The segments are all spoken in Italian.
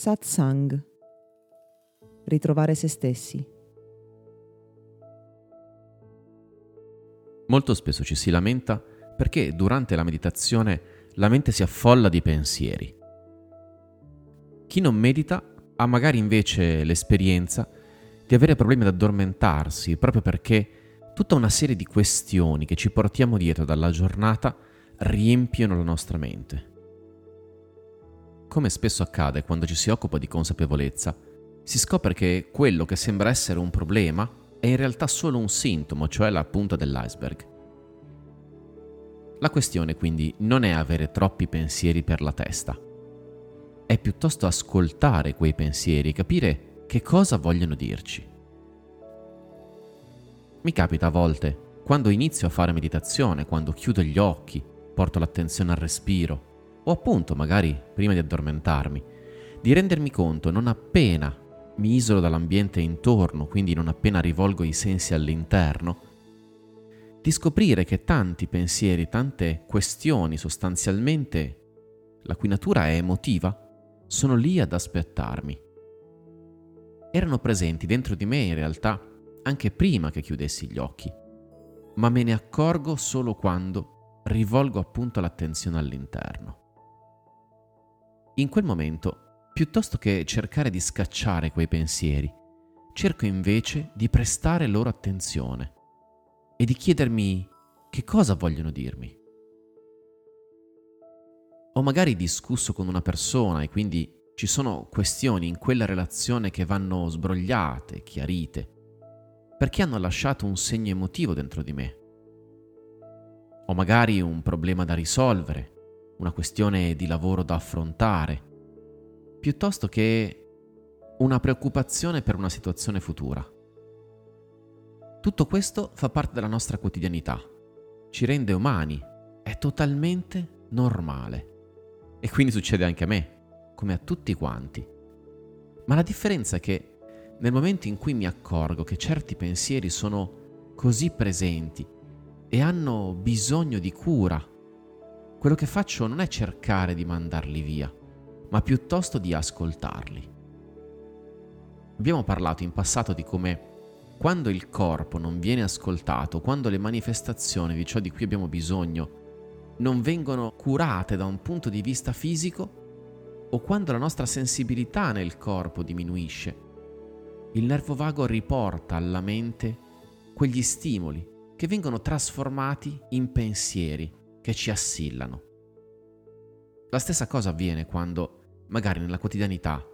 Satsang. Ritrovare se stessi. Molto spesso ci si lamenta perché durante la meditazione la mente si affolla di pensieri. Chi non medita ha magari invece l'esperienza di avere problemi ad addormentarsi proprio perché tutta una serie di questioni che ci portiamo dietro dalla giornata riempiono la nostra mente. Come spesso accade quando ci si occupa di consapevolezza, si scopre che quello che sembra essere un problema è in realtà solo un sintomo, cioè la punta dell'iceberg. La questione quindi non è avere troppi pensieri per la testa, è piuttosto ascoltare quei pensieri e capire che cosa vogliono dirci. Mi capita a volte, quando inizio a fare meditazione, quando chiudo gli occhi, porto l'attenzione al respiro, o appunto magari prima di addormentarmi, di rendermi conto non appena mi isolo dall'ambiente intorno, quindi non appena rivolgo i sensi all'interno, di scoprire che tanti pensieri, tante questioni sostanzialmente, la cui natura è emotiva, sono lì ad aspettarmi. Erano presenti dentro di me in realtà anche prima che chiudessi gli occhi, ma me ne accorgo solo quando rivolgo appunto l'attenzione all'interno. In quel momento, piuttosto che cercare di scacciare quei pensieri, cerco invece di prestare loro attenzione e di chiedermi che cosa vogliono dirmi. Ho magari discusso con una persona e quindi ci sono questioni in quella relazione che vanno sbrogliate, chiarite, perché hanno lasciato un segno emotivo dentro di me. Ho magari un problema da risolvere una questione di lavoro da affrontare, piuttosto che una preoccupazione per una situazione futura. Tutto questo fa parte della nostra quotidianità, ci rende umani, è totalmente normale. E quindi succede anche a me, come a tutti quanti. Ma la differenza è che nel momento in cui mi accorgo che certi pensieri sono così presenti e hanno bisogno di cura, quello che faccio non è cercare di mandarli via, ma piuttosto di ascoltarli. Abbiamo parlato in passato di come quando il corpo non viene ascoltato, quando le manifestazioni di ciò di cui abbiamo bisogno non vengono curate da un punto di vista fisico, o quando la nostra sensibilità nel corpo diminuisce, il nervo vago riporta alla mente quegli stimoli che vengono trasformati in pensieri che ci assillano. La stessa cosa avviene quando, magari nella quotidianità,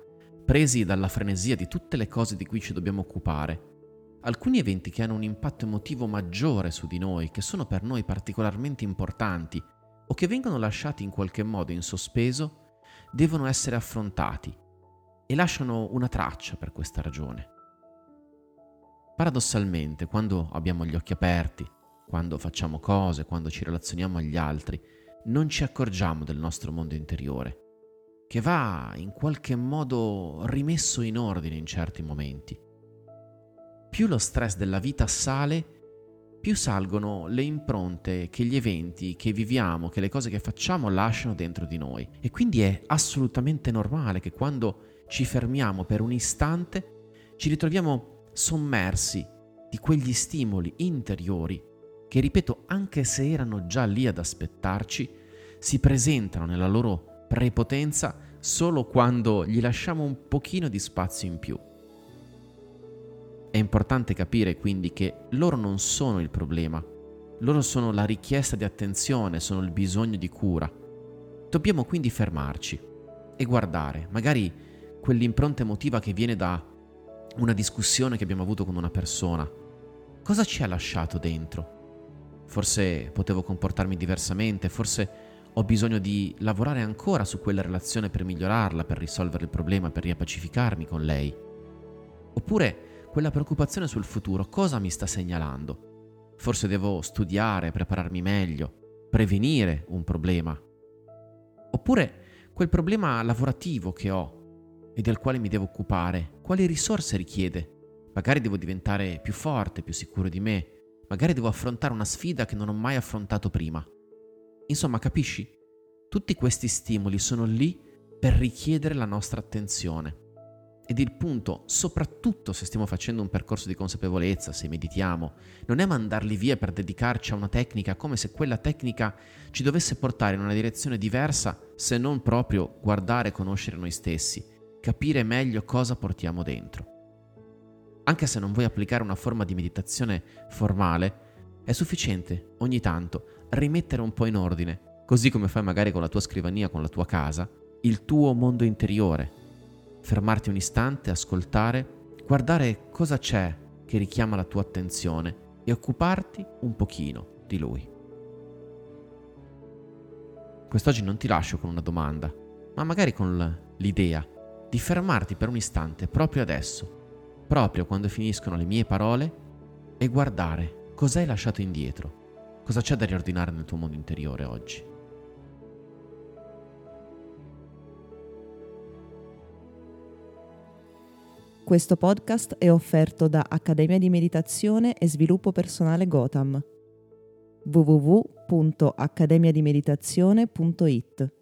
presi dalla frenesia di tutte le cose di cui ci dobbiamo occupare, alcuni eventi che hanno un impatto emotivo maggiore su di noi, che sono per noi particolarmente importanti o che vengono lasciati in qualche modo in sospeso, devono essere affrontati e lasciano una traccia per questa ragione. Paradossalmente, quando abbiamo gli occhi aperti, quando facciamo cose, quando ci relazioniamo agli altri, non ci accorgiamo del nostro mondo interiore, che va in qualche modo rimesso in ordine in certi momenti. Più lo stress della vita sale, più salgono le impronte che gli eventi che viviamo, che le cose che facciamo lasciano dentro di noi. E quindi è assolutamente normale che quando ci fermiamo per un istante ci ritroviamo sommersi di quegli stimoli interiori che, ripeto, anche se erano già lì ad aspettarci, si presentano nella loro prepotenza solo quando gli lasciamo un pochino di spazio in più. È importante capire quindi che loro non sono il problema, loro sono la richiesta di attenzione, sono il bisogno di cura. Dobbiamo quindi fermarci e guardare, magari quell'impronta emotiva che viene da una discussione che abbiamo avuto con una persona. Cosa ci ha lasciato dentro? Forse potevo comportarmi diversamente, forse ho bisogno di lavorare ancora su quella relazione per migliorarla, per risolvere il problema, per riappacificarmi con lei. Oppure quella preoccupazione sul futuro cosa mi sta segnalando? Forse devo studiare, prepararmi meglio, prevenire un problema. Oppure quel problema lavorativo che ho e del quale mi devo occupare, quali risorse richiede? Magari devo diventare più forte, più sicuro di me, Magari devo affrontare una sfida che non ho mai affrontato prima. Insomma, capisci? Tutti questi stimoli sono lì per richiedere la nostra attenzione. Ed il punto, soprattutto se stiamo facendo un percorso di consapevolezza, se meditiamo, non è mandarli via per dedicarci a una tecnica come se quella tecnica ci dovesse portare in una direzione diversa se non proprio guardare e conoscere noi stessi, capire meglio cosa portiamo dentro. Anche se non vuoi applicare una forma di meditazione formale, è sufficiente ogni tanto rimettere un po' in ordine, così come fai magari con la tua scrivania, con la tua casa, il tuo mondo interiore. Fermarti un istante, ascoltare, guardare cosa c'è che richiama la tua attenzione e occuparti un pochino di lui. Quest'oggi non ti lascio con una domanda, ma magari con l'idea di fermarti per un istante proprio adesso proprio quando finiscono le mie parole, e guardare cosa hai lasciato indietro, cosa c'è da riordinare nel tuo mondo interiore oggi. Questo podcast è offerto da Accademia di Meditazione e Sviluppo Personale Gotham. www.accademiadimeditazione.it